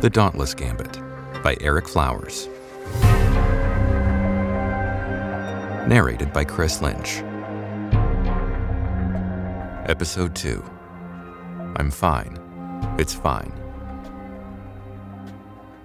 The Dauntless Gambit by Erik Flowers. Narrated by Chris Lynch. Episode 2 I'm fine. It's fine.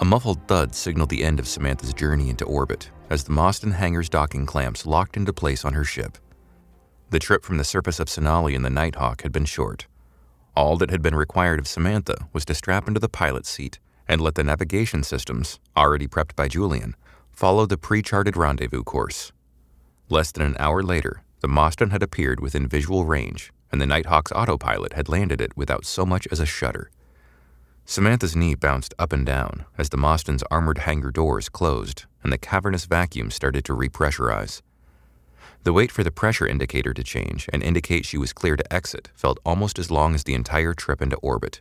A muffled thud signaled the end of Samantha's journey into orbit as the Mawston hangar's docking clamps locked into place on her ship. The trip from the surface of Sonali in the Nighthawk had been short. All that had been required of Samantha was to strap into the pilot's seat and let the navigation systems, already prepped by Julian, follow the pre charted rendezvous course. Less than an hour later, the Mawston had appeared within visual range, and the Nighthawk's autopilot had landed it without so much as a shudder. Samantha's knee bounced up and down as the Mawston's armored hangar doors closed and the cavernous vacuum started to repressurize. The wait for the pressure indicator to change and indicate she was clear to exit felt almost as long as the entire trip into orbit.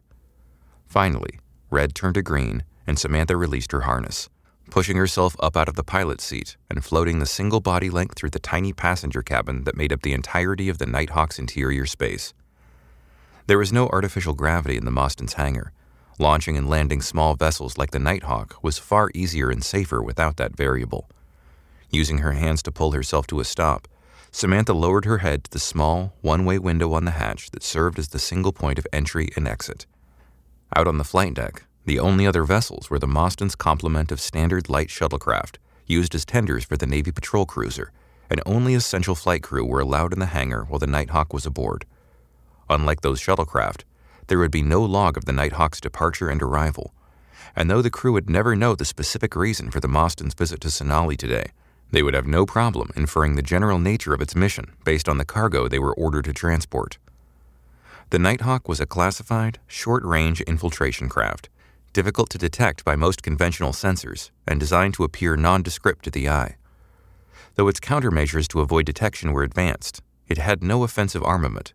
Finally, red turned to green and Samantha released her harness, pushing herself up out of the pilot's seat and floating the single body length through the tiny passenger cabin that made up the entirety of the Nighthawk's interior space. There was no artificial gravity in the Mawston's hangar. Launching and landing small vessels like the Nighthawk was far easier and safer without that variable. Using her hands to pull herself to a stop, Samantha lowered her head to the small, one way window on the hatch that served as the single point of entry and exit. Out on the flight deck, the only other vessels were the Mawston's complement of standard light shuttlecraft, used as tenders for the Navy patrol cruiser, and only essential flight crew were allowed in the hangar while the Nighthawk was aboard. Unlike those shuttlecraft, there would be no log of the Nighthawk's departure and arrival, and though the crew would never know the specific reason for the Mawston's visit to Sonali today, they would have no problem inferring the general nature of its mission based on the cargo they were ordered to transport. The Nighthawk was a classified, short range infiltration craft, difficult to detect by most conventional sensors, and designed to appear nondescript to the eye. Though its countermeasures to avoid detection were advanced, it had no offensive armament.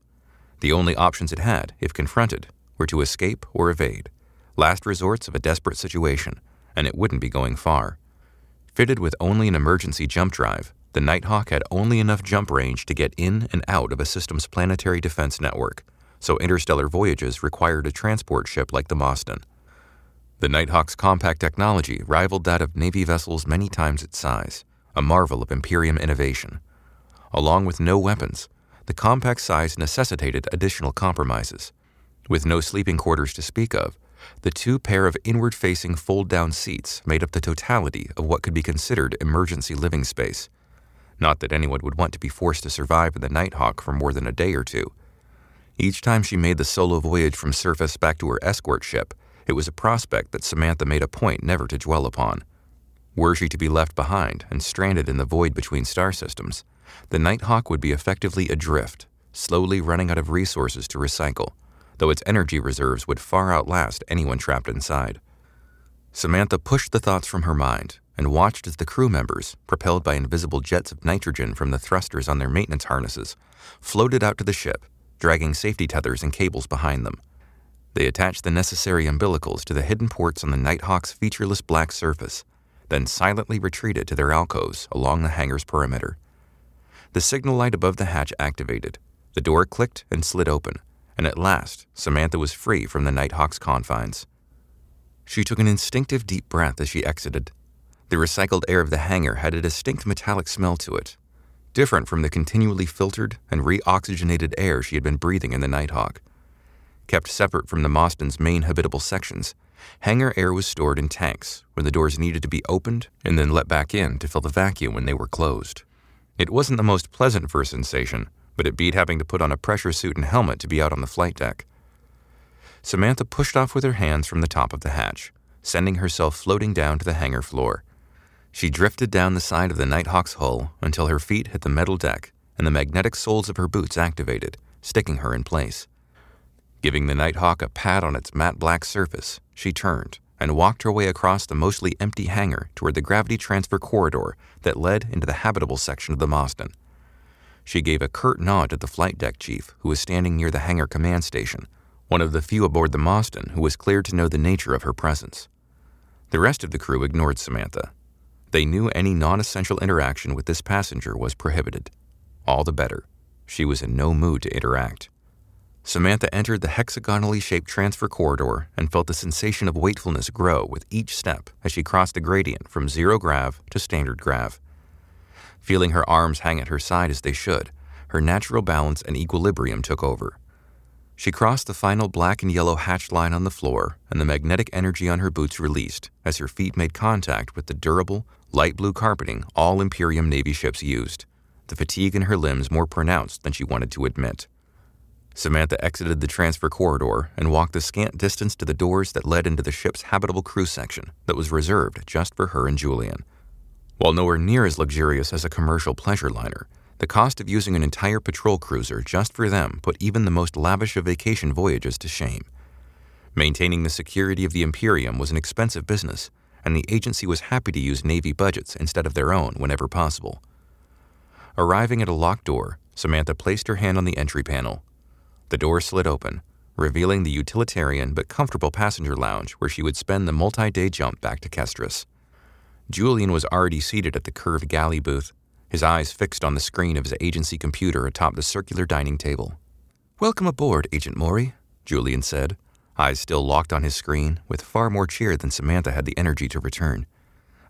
The only options it had, if confronted, were to escape or evade, last resorts of a desperate situation, and it wouldn't be going far. Fitted with only an emergency jump drive, the Nighthawk had only enough jump range to get in and out of a system's planetary defense network, so interstellar voyages required a transport ship like the Mawston. The Nighthawk's compact technology rivaled that of Navy vessels many times its size, a marvel of Imperium innovation. Along with no weapons, the compact size necessitated additional compromises. With no sleeping quarters to speak of, the two pair of inward facing fold down seats made up the totality of what could be considered emergency living space. Not that anyone would want to be forced to survive in the Nighthawk for more than a day or two. Each time she made the solo voyage from surface back to her escort ship, it was a prospect that Samantha made a point never to dwell upon. Were she to be left behind and stranded in the void between star systems, the Nighthawk would be effectively adrift, slowly running out of resources to recycle though its energy reserves would far outlast anyone trapped inside. Samantha pushed the thoughts from her mind and watched as the crew members, propelled by invisible jets of nitrogen from the thrusters on their maintenance harnesses, floated out to the ship, dragging safety tethers and cables behind them. They attached the necessary umbilicals to the hidden ports on the Nighthawk's featureless black surface, then silently retreated to their alcoves along the hangar's perimeter. The signal light above the hatch activated. The door clicked and slid open, and at last Samantha was free from the Nighthawk's confines. She took an instinctive deep breath as she exited. The recycled air of the hangar had a distinct metallic smell to it, different from the continually filtered and reoxygenated air she had been breathing in the Nighthawk. Kept separate from the Mawston's main habitable sections, hangar air was stored in tanks when the doors needed to be opened and then let back in to fill the vacuum when they were closed. It wasn't the most pleasant first sensation, but it beat having to put on a pressure suit and helmet to be out on the flight deck. Samantha pushed off with her hands from the top of the hatch, sending herself floating down to the hangar floor. She drifted down the side of the Nighthawk's hull until her feet hit the metal deck and the magnetic soles of her boots activated, sticking her in place. Giving the Nighthawk a pat on its matte black surface, she turned and walked her way across the mostly empty hangar toward the gravity transfer corridor that led into the habitable section of the Mawston. She gave a curt nod to the flight deck chief, who was standing near the hangar command station, one of the few aboard the Mawston who was cleared to know the nature of her presence. The rest of the crew ignored Samantha. They knew any non essential interaction with this passenger was prohibited. All the better. She was in no mood to interact. Samantha entered the hexagonally shaped transfer corridor and felt the sensation of wakefulness grow with each step as she crossed the gradient from zero grav to standard grav. Feeling her arms hang at her side as they should, her natural balance and equilibrium took over. She crossed the final black and yellow hatched line on the floor, and the magnetic energy on her boots released as her feet made contact with the durable, light blue carpeting all Imperium Navy ships used, the fatigue in her limbs more pronounced than she wanted to admit. Samantha exited the transfer corridor and walked the scant distance to the doors that led into the ship's habitable crew section that was reserved just for her and Julian. While nowhere near as luxurious as a commercial pleasure liner, the cost of using an entire patrol cruiser just for them put even the most lavish of vacation voyages to shame. Maintaining the security of the Imperium was an expensive business, and the agency was happy to use Navy budgets instead of their own whenever possible. Arriving at a locked door, Samantha placed her hand on the entry panel. The door slid open, revealing the utilitarian but comfortable passenger lounge where she would spend the multi day jump back to Kestris. Julian was already seated at the curved galley booth, his eyes fixed on the screen of his agency computer atop the circular dining table. Welcome aboard, Agent Mori, Julian said, eyes still locked on his screen, with far more cheer than Samantha had the energy to return.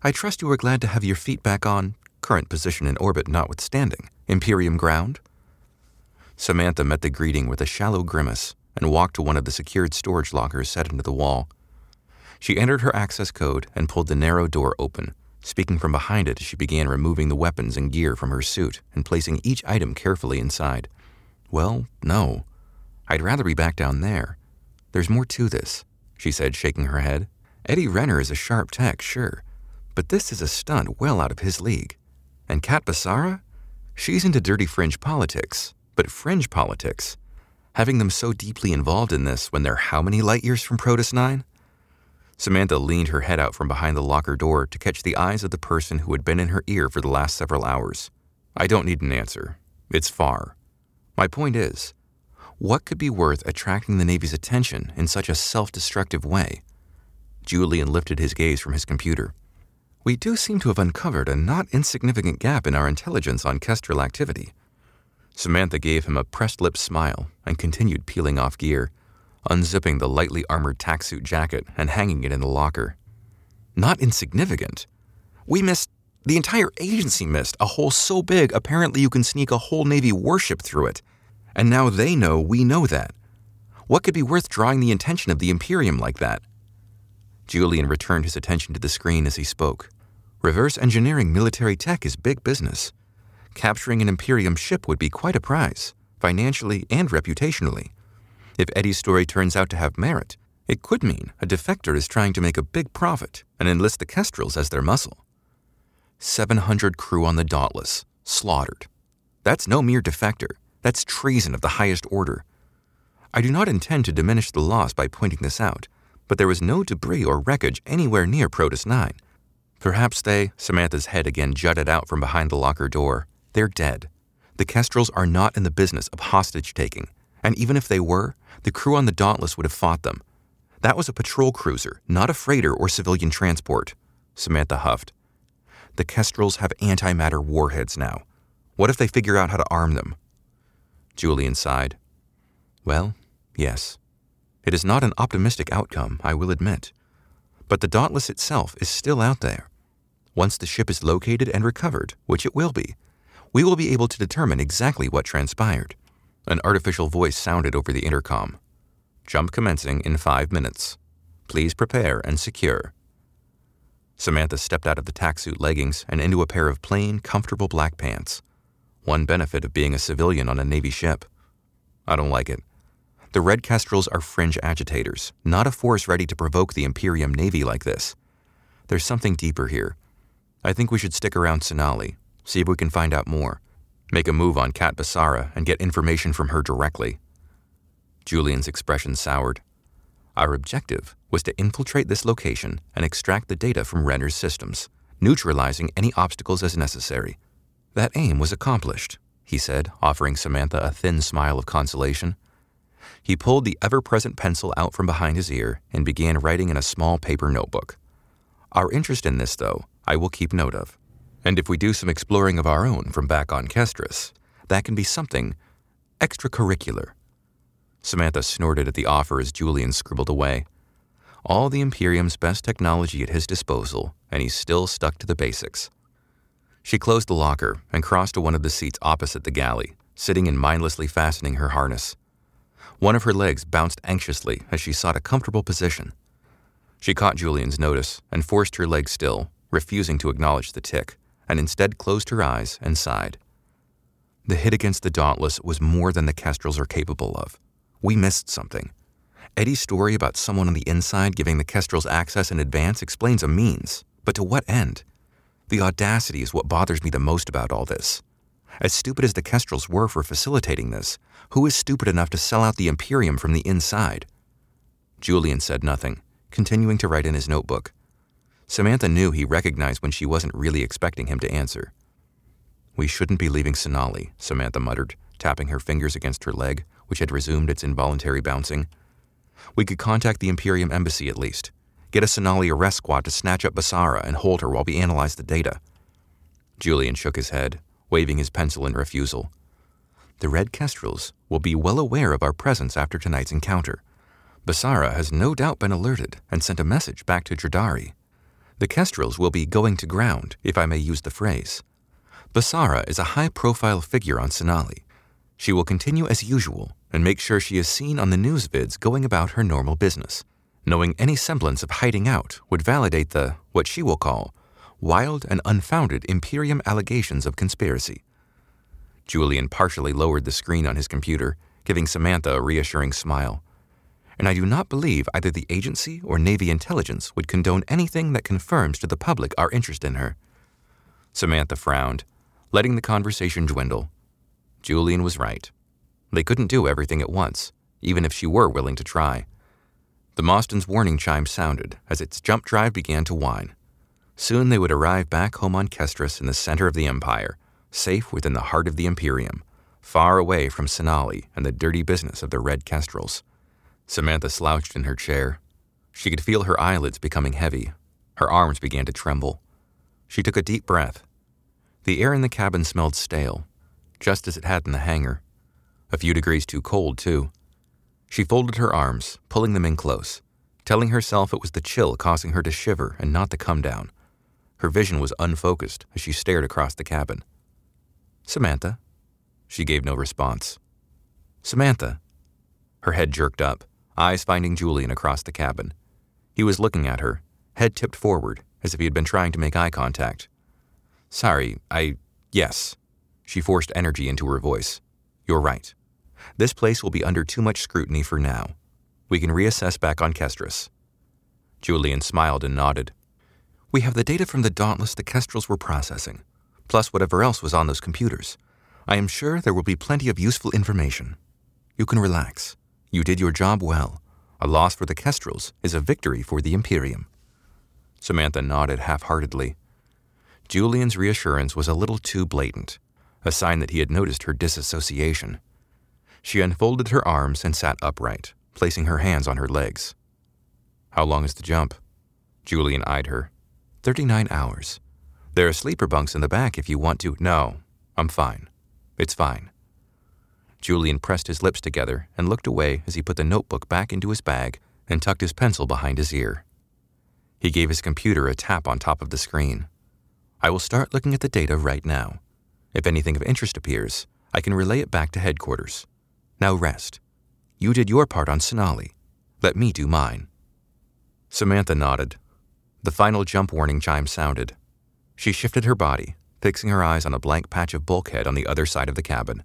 I trust you are glad to have your feet back on, current position in orbit notwithstanding, Imperium ground? Samantha met the greeting with a shallow grimace and walked to one of the secured storage lockers set into the wall. She entered her access code and pulled the narrow door open, speaking from behind it as she began removing the weapons and gear from her suit and placing each item carefully inside. Well, no. I'd rather be back down there. There's more to this, she said, shaking her head. Eddie Renner is a sharp tech, sure, but this is a stunt well out of his league. And Kat Basara? She's into dirty fringe politics, but fringe politics. Having them so deeply involved in this when they're how many light years from Protus 9? Samantha leaned her head out from behind the locker door to catch the eyes of the person who had been in her ear for the last several hours. I don't need an answer. It's far. My point is, what could be worth attracting the Navy's attention in such a self destructive way? Julian lifted his gaze from his computer. We do seem to have uncovered a not insignificant gap in our intelligence on Kestrel activity. Samantha gave him a pressed lips smile and continued peeling off gear, unzipping the lightly armored tacsuit jacket and hanging it in the locker. Not insignificant. We missed, the entire agency missed, a hole so big apparently you can sneak a whole Navy warship through it. And now they know we know that. What could be worth drawing the attention of the Imperium like that? Julian returned his attention to the screen as he spoke. Reverse engineering military tech is big business. Capturing an Imperium ship would be quite a prize, financially and reputationally. If Eddie's story turns out to have merit, it could mean a defector is trying to make a big profit and enlist the Kestrels as their muscle. 700 crew on the Dauntless, slaughtered. That's no mere defector, that's treason of the highest order. I do not intend to diminish the loss by pointing this out, but there was no debris or wreckage anywhere near Protus 9. Perhaps they, Samantha's head again jutted out from behind the locker door, they're dead. The Kestrels are not in the business of hostage taking, and even if they were, the crew on the Dauntless would have fought them. That was a patrol cruiser, not a freighter or civilian transport, Samantha huffed. The Kestrels have antimatter warheads now. What if they figure out how to arm them? Julian sighed. Well, yes. It is not an optimistic outcome, I will admit. But the Dauntless itself is still out there. Once the ship is located and recovered, which it will be, we will be able to determine exactly what transpired. An artificial voice sounded over the intercom. Jump commencing in five minutes. Please prepare and secure. Samantha stepped out of the tacsuit leggings and into a pair of plain, comfortable black pants. One benefit of being a civilian on a Navy ship. I don't like it. The Red Kestrels are fringe agitators, not a force ready to provoke the Imperium Navy like this. There's something deeper here. I think we should stick around Sonali, see if we can find out more. Make a move on Kat Basara and get information from her directly. Julian's expression soured. Our objective was to infiltrate this location and extract the data from Renner's systems, neutralizing any obstacles as necessary. That aim was accomplished, he said, offering Samantha a thin smile of consolation. He pulled the ever present pencil out from behind his ear and began writing in a small paper notebook. Our interest in this, though, I will keep note of. And if we do some exploring of our own from back on Kestris, that can be something extracurricular. Samantha snorted at the offer as Julian scribbled away. All the Imperium's best technology at his disposal, and he's still stuck to the basics. She closed the locker and crossed to one of the seats opposite the galley, sitting and mindlessly fastening her harness. One of her legs bounced anxiously as she sought a comfortable position. She caught Julian's notice and forced her leg still, refusing to acknowledge the tick, and instead closed her eyes and sighed. The hit against the Dauntless was more than the Kestrels are capable of. We missed something. Eddie's story about someone on the inside giving the Kestrels access in advance explains a means, but to what end? The audacity is what bothers me the most about all this. As stupid as the Kestrels were for facilitating this, who is stupid enough to sell out the Imperium from the inside? Julian said nothing, continuing to write in his notebook. Samantha knew he recognized when she wasn't really expecting him to answer. We shouldn't be leaving Sonali, Samantha muttered, tapping her fingers against her leg, which had resumed its involuntary bouncing. We could contact the Imperium Embassy at least. Get a Sonali arrest squad to snatch up Basara and hold her while we analyze the data. Julian shook his head, waving his pencil in refusal. The Red Kestrels will be well aware of our presence after tonight's encounter. Basara has no doubt been alerted and sent a message back to Dradari. The Kestrels will be going to ground, if I may use the phrase. Basara is a high profile figure on Sonali. She will continue as usual and make sure she is seen on the news vids going about her normal business. Knowing any semblance of hiding out would validate the, what she will call, wild and unfounded Imperium allegations of conspiracy. Julian partially lowered the screen on his computer, giving Samantha a reassuring smile. And I do not believe either the agency or Navy intelligence would condone anything that confirms to the public our interest in her. Samantha frowned, letting the conversation dwindle. Julian was right. They couldn't do everything at once, even if she were willing to try. The Mawston's warning chime sounded as its jump drive began to whine. Soon they would arrive back home on Kestris in the center of the Empire, safe within the heart of the Imperium, far away from Sonali and the dirty business of the Red Kestrels. Samantha slouched in her chair. She could feel her eyelids becoming heavy. Her arms began to tremble. She took a deep breath. The air in the cabin smelled stale, just as it had in the hangar. A few degrees too cold, too. She folded her arms, pulling them in close, telling herself it was the chill causing her to shiver and not to come down. Her vision was unfocused as she stared across the cabin. Samantha? She gave no response. Samantha? Her head jerked up, eyes finding Julian across the cabin. He was looking at her, head tipped forward, as if he had been trying to make eye contact. Sorry, I. Yes. She forced energy into her voice. You're right. This place will be under too much scrutiny for now. We can reassess back on Kestris. Julian smiled and nodded. We have the data from the Dauntless the Kestrels were processing, plus whatever else was on those computers. I am sure there will be plenty of useful information. You can relax. You did your job well. A loss for the Kestrels is a victory for the Imperium. Samantha nodded half heartedly. Julian's reassurance was a little too blatant, a sign that he had noticed her disassociation. She unfolded her arms and sat upright, placing her hands on her legs. How long is the jump? Julian eyed her. Thirty nine hours. There are sleeper bunks in the back if you want to. No, I'm fine. It's fine. Julian pressed his lips together and looked away as he put the notebook back into his bag and tucked his pencil behind his ear. He gave his computer a tap on top of the screen. I will start looking at the data right now. If anything of interest appears, I can relay it back to headquarters. Now rest. You did your part on Sonali. Let me do mine. Samantha nodded. The final jump warning chime sounded. She shifted her body, fixing her eyes on a blank patch of bulkhead on the other side of the cabin.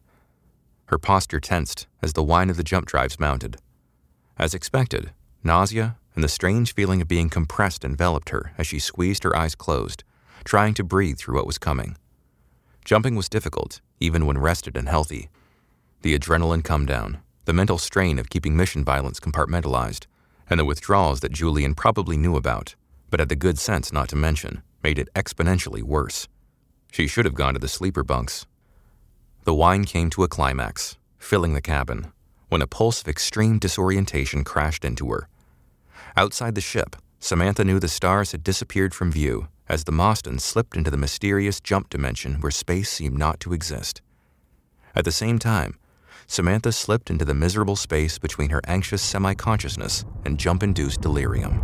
Her posture tensed as the whine of the jump drives mounted. As expected, nausea and the strange feeling of being compressed enveloped her as she squeezed her eyes closed, trying to breathe through what was coming. Jumping was difficult, even when rested and healthy. The adrenaline come down, the mental strain of keeping mission violence compartmentalized, and the withdrawals that Julian probably knew about, but had the good sense not to mention, made it exponentially worse. She should have gone to the sleeper bunks. The whine came to a climax, filling the cabin, when a pulse of extreme disorientation crashed into her. Outside the ship, Samantha knew the stars had disappeared from view as the Mawston slipped into the mysterious jump dimension where space seemed not to exist. At the same time, Samantha slipped into the miserable space between her anxious semi consciousness and jump induced delirium.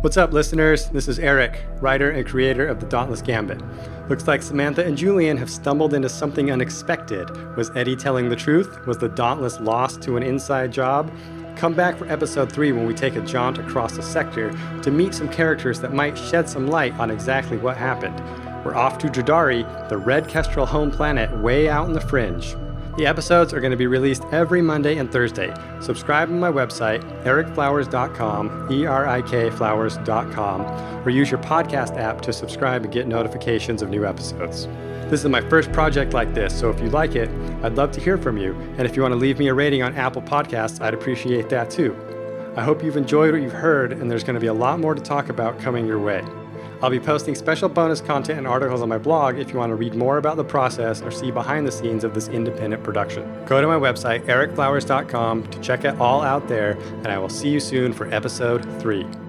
What's up, listeners? This is Erik, writer and creator of The Dauntless Gambit. Looks like Samantha and Julian have stumbled into something unexpected. Was Eddie telling the truth? Was the Dauntless lost to an inside job? Come back for episode 3 when we take a jaunt across the sector to meet some characters that might shed some light on exactly what happened. We're off to Jodari, the red kestrel home planet way out in the fringe. The episodes are going to be released every Monday and Thursday. Subscribe on my website, erikflowers.com, E R I K flowers.com, or use your podcast app to subscribe and get notifications of new episodes. This is my first project like this, so if you like it, I'd love to hear from you. And if you want to leave me a rating on Apple Podcasts, I'd appreciate that too. I hope you've enjoyed what you've heard, and there's going to be a lot more to talk about coming your way. I'll be posting special bonus content and articles on my blog if you want to read more about the process or see behind the scenes of this independent production. Go to my website, erikflowers.com, to check it all out there, and I will see you soon for episode 3.